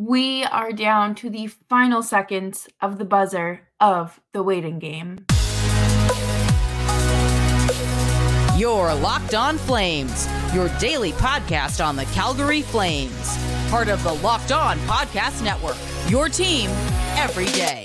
We are down to the final seconds of the buzzer of the waiting game. Your Locked On Flames, your daily podcast on the Calgary Flames. Part of the Locked On Podcast Network, your team every day.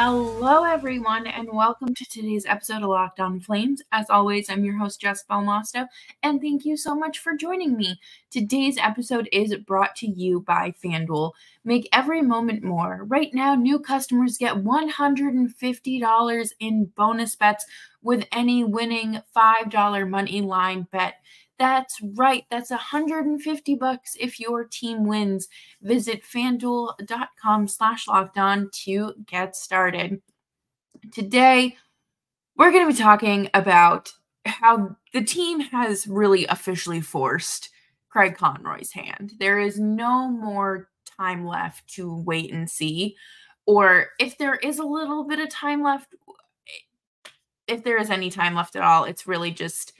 Hello, everyone, and welcome to today's episode of Locked On Flames. As always, I'm your host, Jess Belmosto, and thank you so much for joining me. Today's episode is brought to you by FanDuel. Make every moment more. Right now, new customers get $150 in bonus bets with any winning $5 money line bet. That's right. That's 150 bucks if your team wins. Visit fanduel.com slash locked on to get started. Today, we're going to be talking about how the team has really officially forced Craig Conroy's hand. There is no more time left to wait and see. Or if there is a little bit of time left, if there is any time left at all, it's really just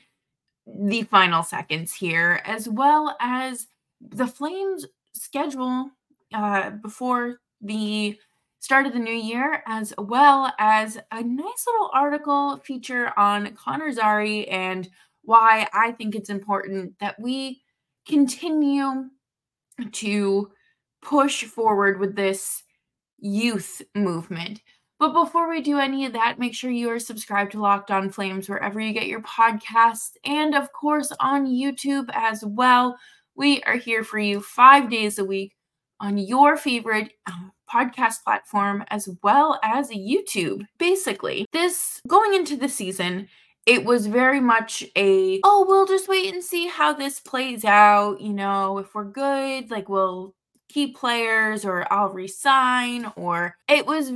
the final seconds here, as well as the Flames schedule uh, before the start of the new year, as well as a nice little article feature on Connor Zary and why I think it's important that we continue to push forward with this youth movement. But before we do any of that, make sure you are subscribed to Locked On Flames wherever you get your podcasts and, of course, on YouTube as well. We are here for you five days a week on your favorite uh, podcast platform as well as YouTube. Basically, this going into the season, it was very much a oh, we'll just wait and see how this plays out. You know, if we're good, like we'll keep players or I'll resign or it was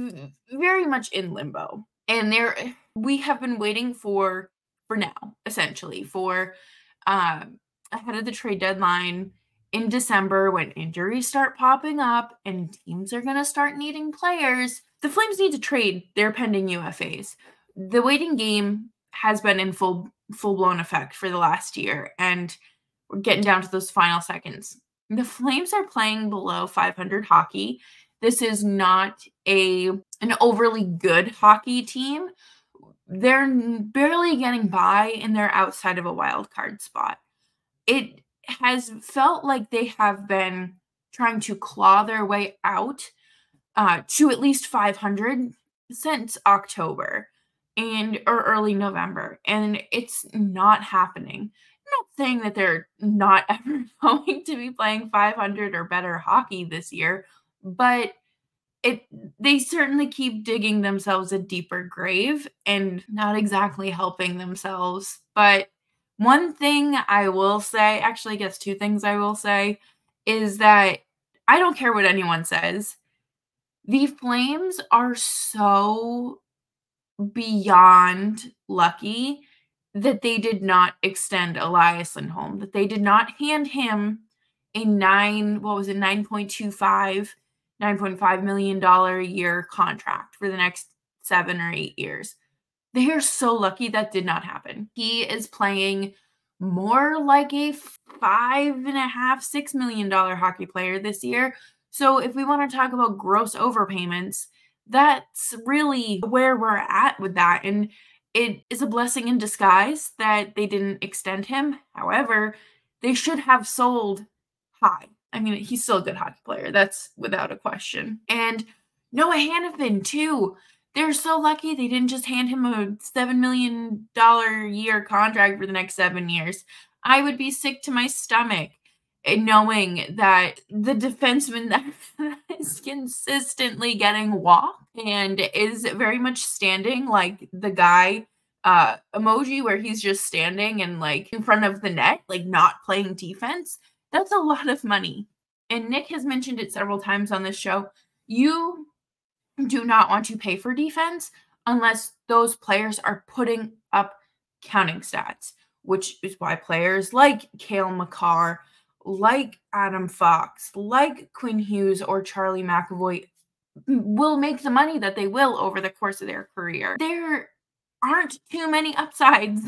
very much in limbo. And there we have been waiting for for now, essentially, for um ahead of the trade deadline in December when injuries start popping up and teams are going to start needing players. The Flames need to trade their pending UFAs. The waiting game has been in full full blown effect for the last year and we're getting down to those final seconds. The Flames are playing below 500 hockey. This is not a an overly good hockey team. They're barely getting by and they're outside of a wild card spot. It has felt like they have been trying to claw their way out uh, to at least 500 since October and or early November, and it's not happening not saying that they're not ever going to be playing 500 or better hockey this year, but it they certainly keep digging themselves a deeper grave and not exactly helping themselves. But one thing I will say, actually, I guess two things I will say, is that I don't care what anyone says. The Flames are so beyond lucky that they did not extend Elias Lindholm, that they did not hand him a nine, what was it, 9.25, 9.5 million dollar a year contract for the next seven or eight years. They are so lucky that did not happen. He is playing more like a five and a half, six million dollar hockey player this year. So if we want to talk about gross overpayments, that's really where we're at with that. And it is a blessing in disguise that they didn't extend him. However, they should have sold high. I mean, he's still a good hockey player. That's without a question. And Noah Hanifin, too. They're so lucky they didn't just hand him a $7 million year contract for the next seven years. I would be sick to my stomach knowing that the defenseman that is consistently getting walked and is very much standing like the guy uh emoji where he's just standing and like in front of the net like not playing defense that's a lot of money and nick has mentioned it several times on this show you do not want to pay for defense unless those players are putting up counting stats which is why players like Cale Makar like Adam Fox, like Quinn Hughes or Charlie McAvoy will make the money that they will over the course of their career. There aren't too many upsides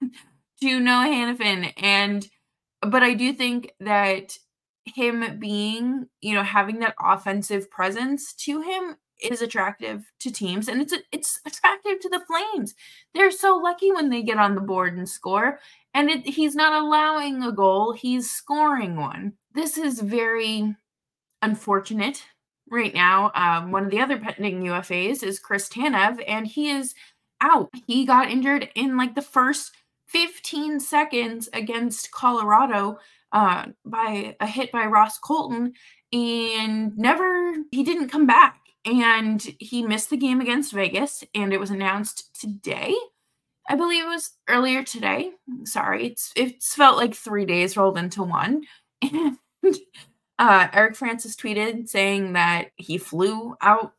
to Noah Hanifin. And but I do think that him being, you know, having that offensive presence to him is attractive to teams and it's it's attractive to the Flames. They're so lucky when they get on the board and score and it, he's not allowing a goal, he's scoring one. This is very unfortunate right now. Um, one of the other pending UFAs is Chris Tanev, and he is out. He got injured in like the first 15 seconds against Colorado uh, by a hit by Ross Colton, and never, he didn't come back. And he missed the game against Vegas, and it was announced today. I believe it was earlier today. Sorry, it's it's felt like three days rolled into one. And uh, Eric Francis tweeted saying that he flew out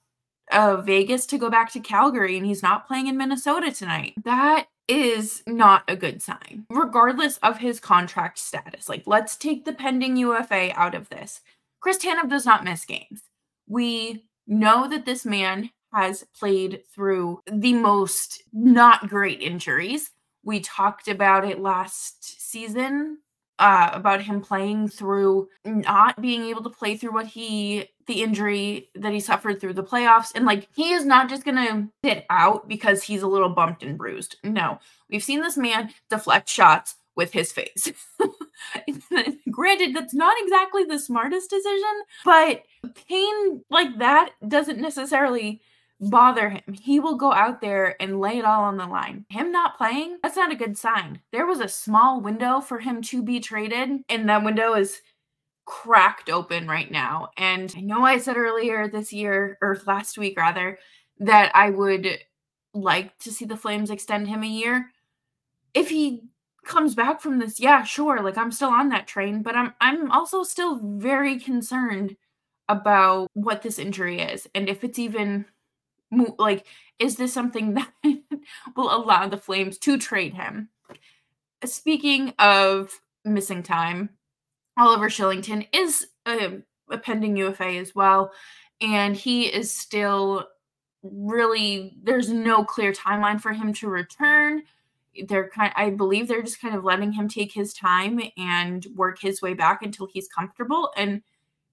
of Vegas to go back to Calgary and he's not playing in Minnesota tonight. That is not a good sign, regardless of his contract status. Like, let's take the pending UFA out of this. Chris Tanev does not miss games. We know that this man has played through the most not great injuries. We talked about it last season uh, about him playing through not being able to play through what he the injury that he suffered through the playoffs and like he is not just gonna sit out because he's a little bumped and bruised. No we've seen this man deflect shots with his face. Granted that's not exactly the smartest decision but pain like that doesn't necessarily bother him. He will go out there and lay it all on the line. Him not playing, that's not a good sign. There was a small window for him to be traded, and that window is cracked open right now. And I know I said earlier this year, or last week rather, that I would like to see the Flames extend him a year. If he comes back from this, yeah, sure, like I'm still on that train, but I'm I'm also still very concerned about what this injury is and if it's even like is this something that will allow the flames to trade him? Speaking of missing time Oliver Kylington is a, a pending ufa as well and he is still really there's no clear timeline for him to return. They're kind i believe they're just kind of letting him take his time and work his way back until he's comfortable and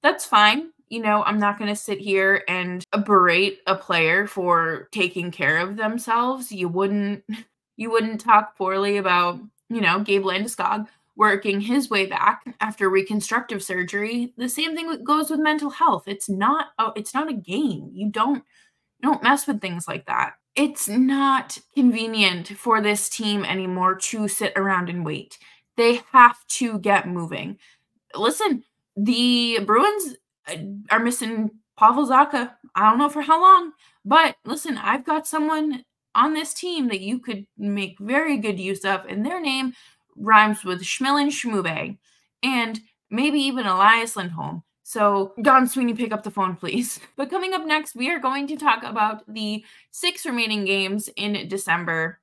that's fine you know, I'm not going to sit here and berate a player for taking care of themselves. You wouldn't you wouldn't talk poorly about, you know, Gabe Landeskog working his way back after reconstructive surgery. The same thing goes with mental health. It's not a, it's not a game. You don't you don't mess with things like that. It's not convenient for this team anymore to sit around and wait. They have to get moving. Listen, the Bruins Uh, are missing Pavel Zacha. I don't know for how long, but listen, I've got someone on this team that you could make very good use of, and their name rhymes with Schmilin Schmube and maybe even Elias Lindholm. So, Don Sweeney, pick up the phone, please. But coming up next, we are going to talk about the six remaining games in December.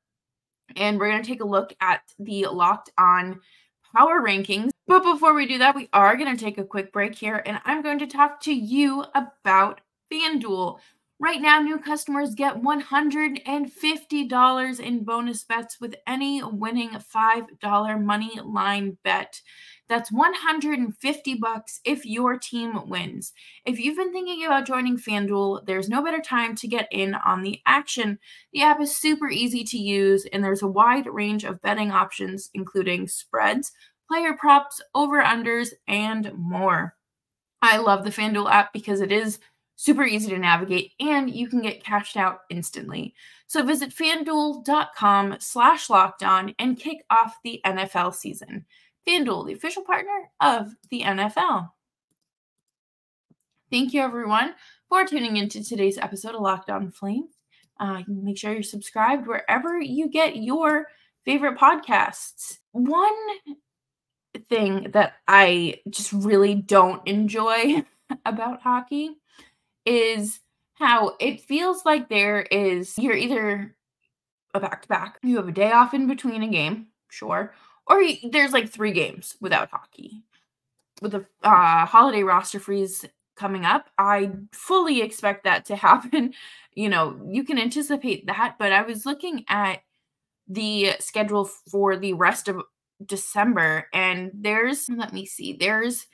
And we're going to take a look at the locked on power rankings. But before we do that, we are going to take a quick break here and I'm going to talk to you about FanDuel. Right now, new customers get $150 in bonus bets with any winning $5 money line bet. That's 150 bucks if your team wins. If you've been thinking about joining FanDuel, there's no better time to get in on the action. The app is super easy to use and there's a wide range of betting options including spreads, player props, over-unders, and more. I love the FanDuel app because it is super easy to navigate and you can get cashed out instantly. So visit fanduel.com slash lockdown and kick off the NFL season. FanDuel, the official partner of the NFL. Thank you, everyone, for tuning into today's episode of Locked On Flames. Uh, make sure you're subscribed wherever you get your favorite podcasts. One thing that I just really don't enjoy about hockey is how it feels like there is you're either a back to back, you have a day off in between a game, sure, or there's like three games without hockey. With the uh, holiday roster freeze coming up, I fully expect that to happen. You know, you can anticipate that, but I was looking at the schedule for the rest of December. And there's, let me see, there's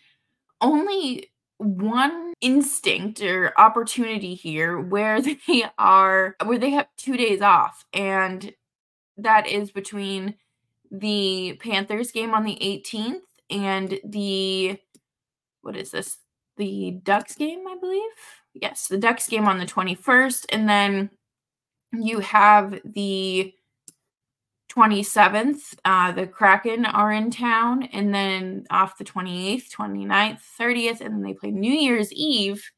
only one instinct or opportunity here where they are, where they have two days off. And that is between the Panthers game on the 18th and the, what is this? The Ducks game, I believe. Yes, the Ducks game on the 21st. And then you have the 27th, uh, the Kraken are in town, and then off the 28th, 29th, 30th, and then they play New Year's Eve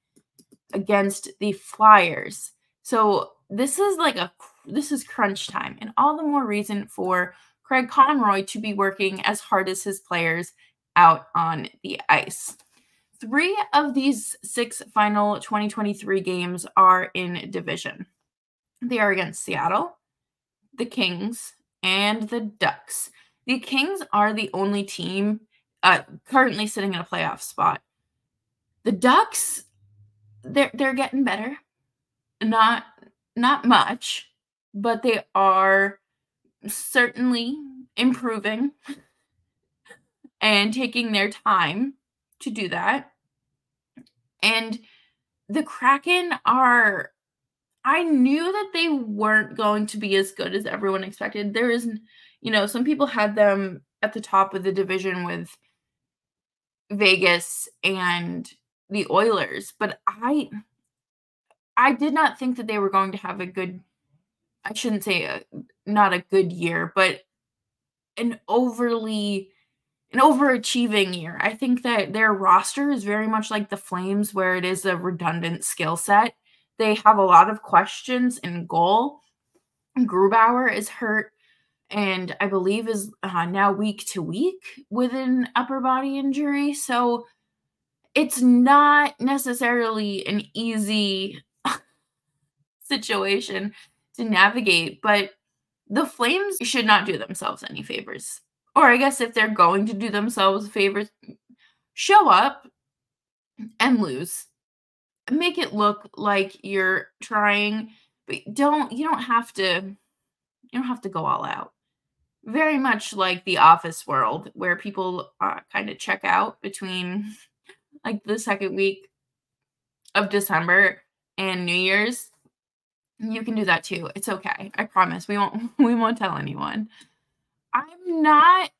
against the Flyers. So this is like a this is crunch time, and all the more reason for Craig Conroy to be working as hard as his players out on the ice. Three of these six final 2023 games are in division. They are against Seattle, the Kings, and the Ducks. The Kings are the only team uh, currently sitting in a playoff spot. The Ducks, they're they're getting better. Not not much, but they are certainly improving and taking their time to do that. And the Kraken are I knew that they weren't going to be as good as everyone expected. There is, you know, some people had them at the top of the division with Vegas and the Oilers, but I I did not think that they were going to have a good I shouldn't say a, not a good year, but an overly an overachieving year. I think that their roster is very much like the Flames where it is a redundant skill set they have a lot of questions in goal. Grubauer is hurt and I believe is uh, now week to week with an upper body injury. So it's not necessarily an easy situation to navigate, but the Flames should not do themselves any favors. Or I guess if they're going to do themselves favors, show up and lose make it look like you're trying, but don't you don't have to you don't have to go all out. Very much like the office world where people uh, kind of check out between like the second week of December and New Year's. You can do that too. It's okay. I promise. We won't we won't tell anyone. I'm not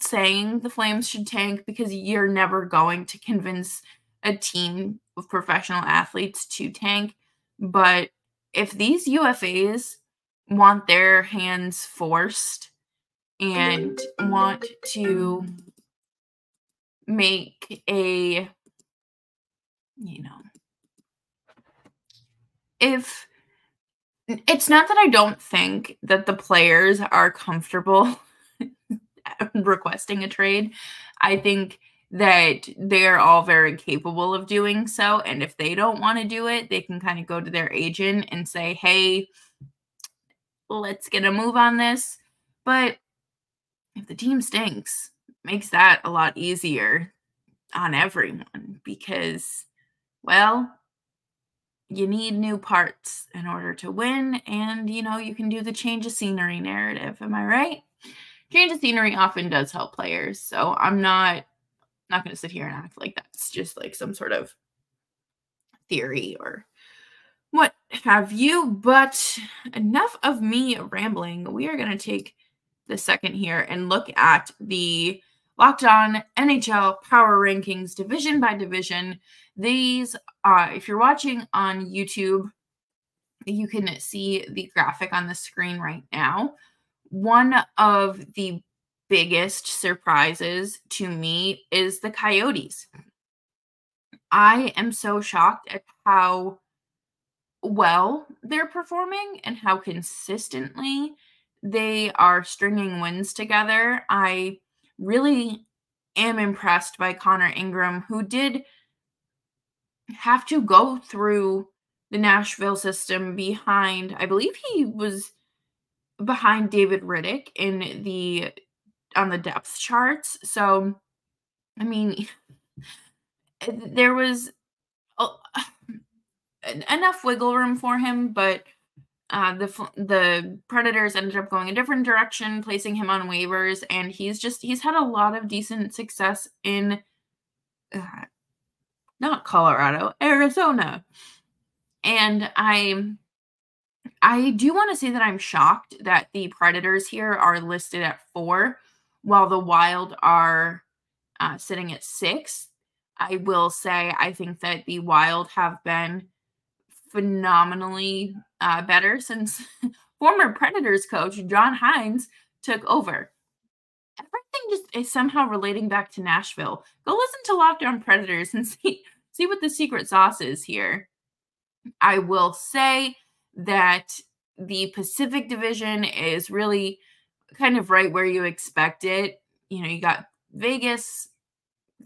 saying the Flames should tank because you're never going to convince a team of professional athletes to tank. But if these UFAs want their hands forced and want to make a, you know, if it's not that I don't think that the players are comfortable requesting a trade. I think that they're all very capable of doing so. And if they don't want to do it, they can kind of go to their agent and say, hey, let's get a move on this. But if the team stinks, makes that a lot easier on everyone because, well, you need new parts in order to win. And, you know, you can do the change of scenery narrative. Am I right? Change of scenery often does help players. So I'm not not going to sit here and act like that's just like some sort of theory or what have you. But enough of me rambling. We are going to take the second here and look at the Locked On NHL Power Rankings division by division. These, uh, if you're watching on YouTube, you can see the graphic on the screen right now. One of the biggest surprises to me is the Coyotes. I am so shocked at how well they're performing and how consistently they are stringing wins together. I really am impressed by Connor Ingram, who did have to go through the Nashville system behind, I believe he was behind David Rittich in the on the depth charts. So, I mean, there was enough wiggle room for him, but uh, the the Predators ended up going a different direction, placing him on waivers, and he's just he's had a lot of decent success in uh, not Colorado, Arizona, and I I do want to say that I'm shocked that the Predators here are listed at four, while the Wild are uh, sitting at six. I will say I think that the Wild have been phenomenally uh, better since former Predators coach John Hynes took over. Everything just is somehow relating back to Nashville. Go listen to Locked On Predators and see see what the secret sauce is here. I will say that the Pacific Division is really kind of right where you expect it. You know, you got Vegas,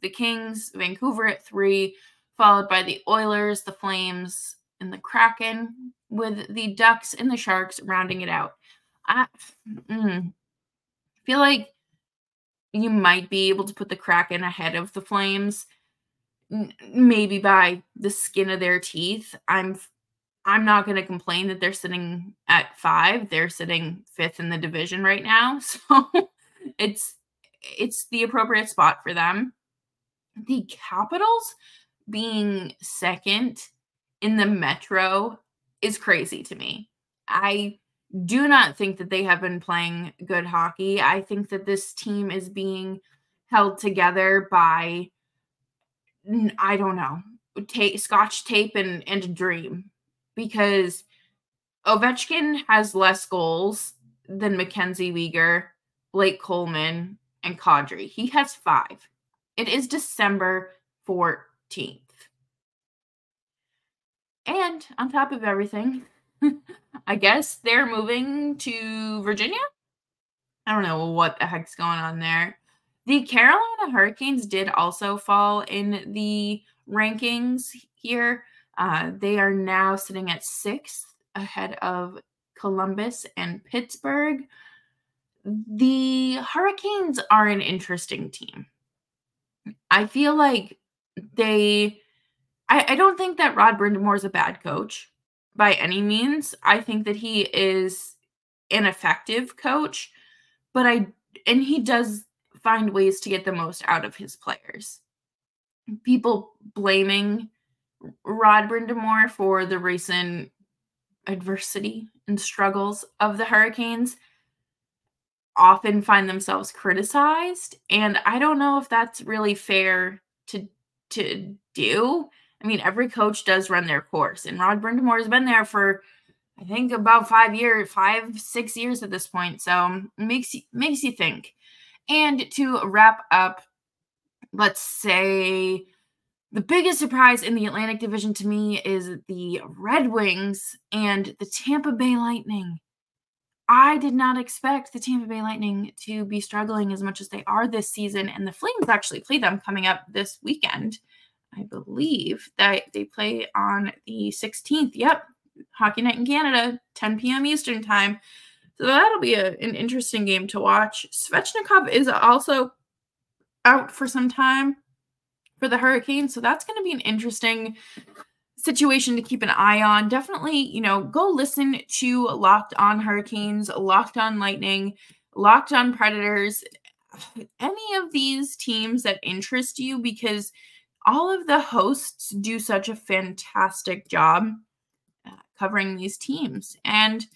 the Kings, Vancouver at three, followed by the Oilers, the Flames, and the Kraken, with the Ducks and the Sharks rounding it out. I mm, feel like you might be able to put the Kraken ahead of the Flames, maybe by the skin of their teeth. I'm I'm not going to complain that they're sitting at five. They're sitting fifth in the division right now, so it's it's the appropriate spot for them. The Capitals being second in the Metro is crazy to me. I do not think that they have been playing good hockey. I think that this team is being held together by I don't know, tape, scotch tape and and a dream because Ovechkin has less goals than Mackenzie Weegar, Blake Coleman, and Kadri. He has five. It is December 14th. And on top of everything, I guess they're moving to Virginia. I don't know what the heck's going on there. The Carolina Hurricanes did also fall in the rankings here. Uh, they are now sitting at sixth ahead of Columbus and Pittsburgh. The Hurricanes are an interesting team. I feel like they I, I don't think that Rod Brind'Amour is a bad coach by any means. I think that he is an effective coach, but I and he does find ways to get the most out of his players. People blaming Rod Brind'Amour for the recent adversity and struggles of the Hurricanes often find themselves criticized and I don't know if that's really fair to to do. I mean, every coach does run their course, and Rod Brind'Amour has been there for, I think, about five years, five six years at this point. So makes makes you think. And to wrap up, let's say the biggest surprise in the Atlantic Division to me is the Red Wings and the Tampa Bay Lightning. I did not expect the Tampa Bay Lightning to be struggling as much as they are this season, and the Flames actually play them coming up this weekend. I believe that they play on the 16th. Yep, Hockey Night in Canada, 10 p.m. Eastern Time. So that'll be a, an interesting game to watch. Svechnikov is also out for some time for the Hurricanes, so that's going to be an interesting situation to keep an eye on. Definitely, you know, go listen to Locked On Hurricanes, Locked On Lightning, Locked On Predators, any of these teams that interest you because – all of the hosts do such a fantastic job uh, covering these teams. And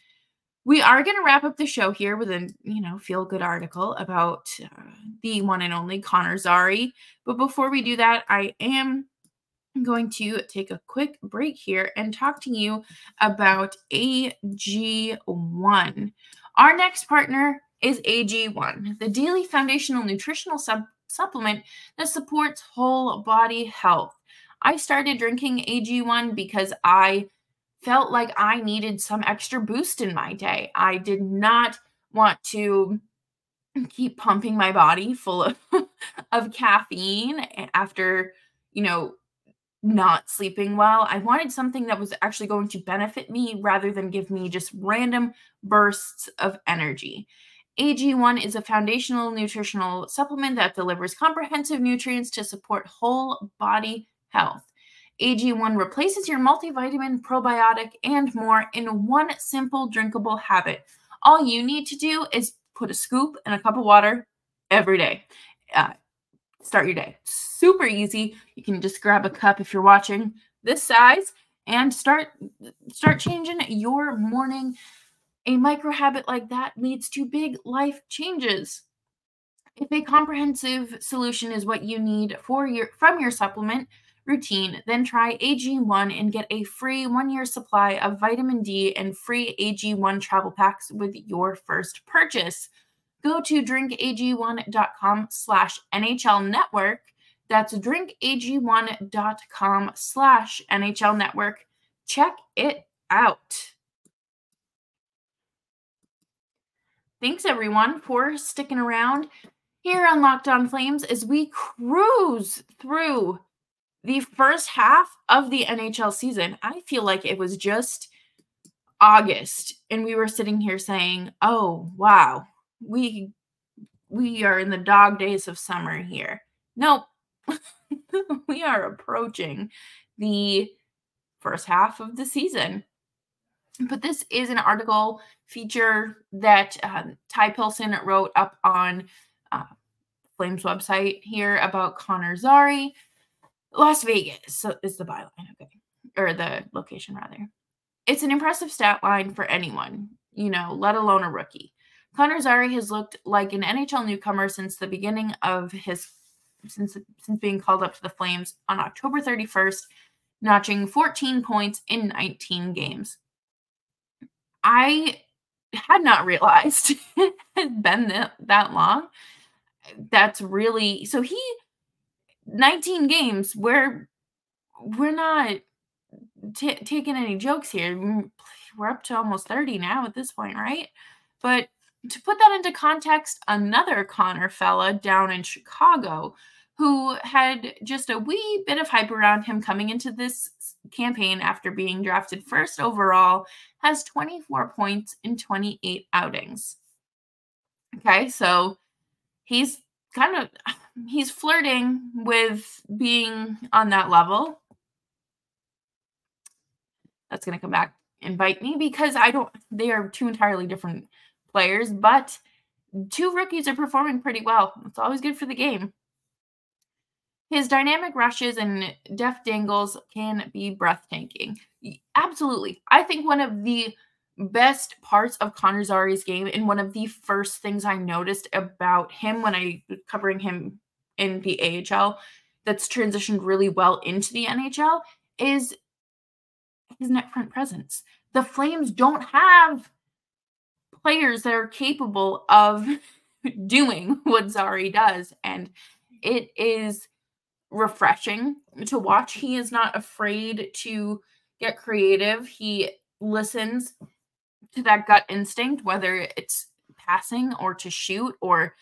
we are going to wrap up the show here with a, you know, feel good article about uh, the one and only Connor Zary. But before we do that, I am going to take a quick break here and talk to you about AG1. Our next partner is AG1, the daily foundational nutritional sub supplement that supports whole body health. I started drinking AG1 because I felt like I needed some extra boost in my day. I did not want to keep pumping my body full of, of caffeine after, you know, not sleeping well. I wanted something that was actually going to benefit me rather than give me just random bursts of energy. AG1 is a foundational nutritional supplement that delivers comprehensive nutrients to support whole body health. AG1 replaces your multivitamin, probiotic, and more in one simple drinkable habit. All you need to do is put a scoop in a cup of water every day. Uh, start your day. Super easy. You can just grab a cup if you're watching this size and start start changing your morning. A micro habit like that leads to big life changes. If a comprehensive solution is what you need for your from your supplement routine, then try AG1 and get a free 1-year supply of vitamin D and free AG1 travel packs with your first purchase. Go to drinkag1.com slash NHL network. That's drinkag1.com slash NHL network. Check it out. Thanks everyone for sticking around here on Locked On Flames as we cruise through the first half of the NHL season. I feel like it was just August and we were sitting here saying, "Oh, wow. We we are in the dog days of summer here." Nope. we are approaching the first half of the season. But this is an article feature that um, Ty Pilson wrote up on uh, Flames website here about Connor Zary. Las Vegas is the byline, okay, or the location rather. It's an impressive stat line for anyone, you know, let alone a rookie. Connor Zary has looked like an NHL newcomer since the beginning of his since since being called up to the Flames on October 31st, notching 14 points in 19 games. I had not realized it had been that, that long. That's really so he 19 games We're we're not t- taking any jokes here. We're up to almost 30 now at this point, right? But to put that into context, another Connor fella down in Chicago who had just a wee bit of hype around him coming into this campaign after being drafted first overall, has 24 points in 28 outings. Okay, so he's kind of he's flirting with being on that level. That's going to come back and bite me because I don't they are two entirely different players, but two rookies are performing pretty well. It's always good for the game. His dynamic rushes and deft dangles can be breathtaking. Absolutely. I think one of the best parts of Connor Zary's game and one of the first things I noticed about him when I was covering him in the AHL that's transitioned really well into the NHL is his net front presence. The Flames don't have players that are capable of doing what Zary does and it is refreshing to watch. He is not afraid to get creative. He listens to that gut instinct, whether it's passing or to shoot, or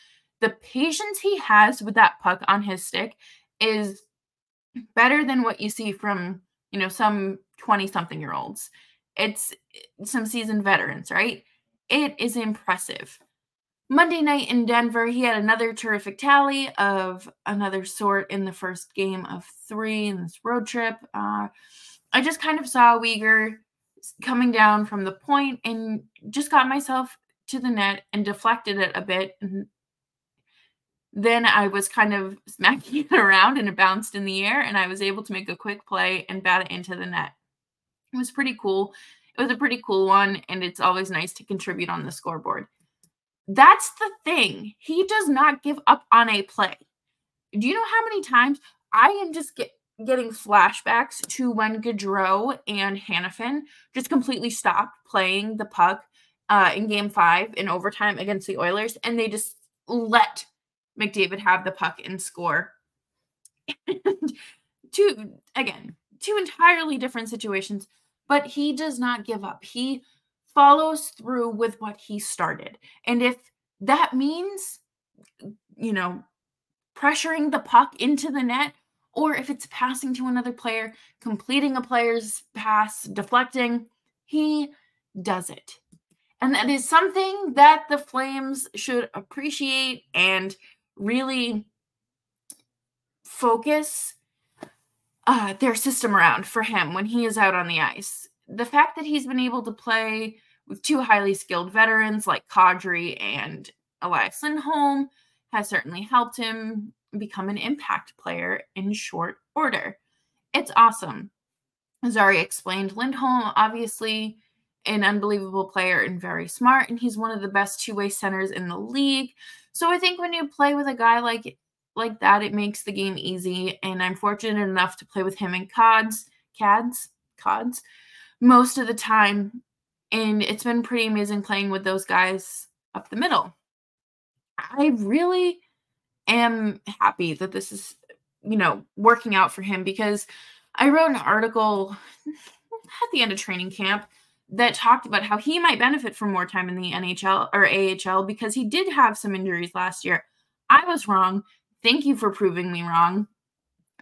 the patience he has with that puck on his stick is better than what you see from, you know, some 20 something year olds. It's some seasoned veterans, right? It is impressive. Monday night in Denver, he had another terrific tally of another sort in the first game of three in this road trip. Uh, I just kind of saw Weegar coming down from the point and just got myself to the net and deflected it a bit. And then I was kind of smacking it around and it bounced in the air, and I was able to make a quick play and bat it into the net. It was pretty cool. It was a pretty cool one, and it's always nice to contribute on the scoreboard. That's the thing. He does not give up on a play. Do you know how many times I am just get, getting flashbacks to when Gaudreau and Hanifin just completely stopped playing the puck uh, in game five in overtime against the Oilers, and they just let McDavid have the puck and score. And two, again, two entirely different situations, but he does not give up. He follows through with what he started. And if that means, you know, pressuring the puck into the net, or if it's passing to another player, completing a player's pass, deflecting, he does it. And that is something that the Flames should appreciate and really focus uh, their system around for him when he is out on the ice. The fact that he's been able to play with two highly skilled veterans like Kadri and Elias Lindholm has certainly helped him become an impact player in short order. It's awesome. Zary explained Lindholm, obviously an unbelievable player and very smart, and he's one of the best two-way centers in the league. So I think when you play with a guy like like that, it makes the game easy. And I'm fortunate enough to play with him in CODs, CADs, CODs, most of the time. And it's been pretty amazing playing with those guys up the middle. I really am happy that this is, you know, working out for him because I wrote an article at the end of training camp that talked about how he might benefit from more time in the NHL or AHL because he did have some injuries last year. I was wrong. Thank you for proving me wrong.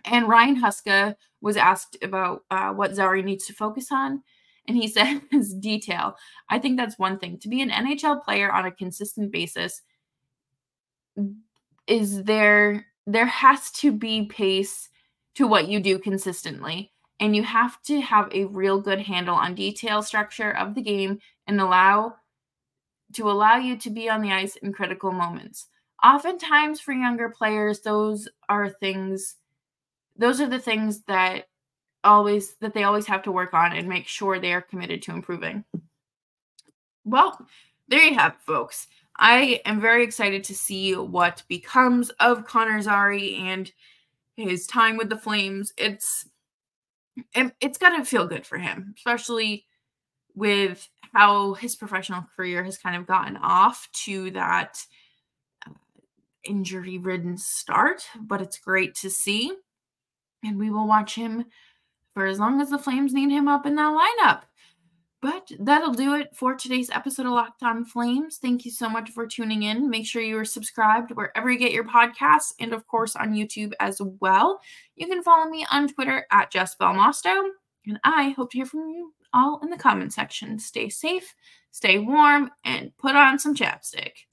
And Ryan Huska was asked about uh, what Zary needs to focus on. And he said, says, detail. I think that's one thing. To be an NHL player on a consistent basis, is there there has to be pace to what you do consistently and you have to have a real good handle on detail structure of the game and allow to allow you to be on the ice in critical moments. Oftentimes for younger players those are things those are the things that always that they always have to work on and make sure they are committed to improving. Well, there you have it, folks. I am very excited to see what becomes of Connor Zary and his time with the Flames. It's it's got to feel good for him, especially with how his professional career has kind of gotten off to that uh, injury ridden start. But it's great to see. And we will watch him for as long as the Flames need him up in that lineup. But that'll do it for today's episode of Locked On Flames. Thank you so much for tuning in. Make sure you are subscribed wherever you get your podcasts and, of course, on YouTube as well. You can follow me on Twitter at Jess Belmosto. And I hope to hear from you all in the comment section. Stay safe, stay warm, and put on some chapstick.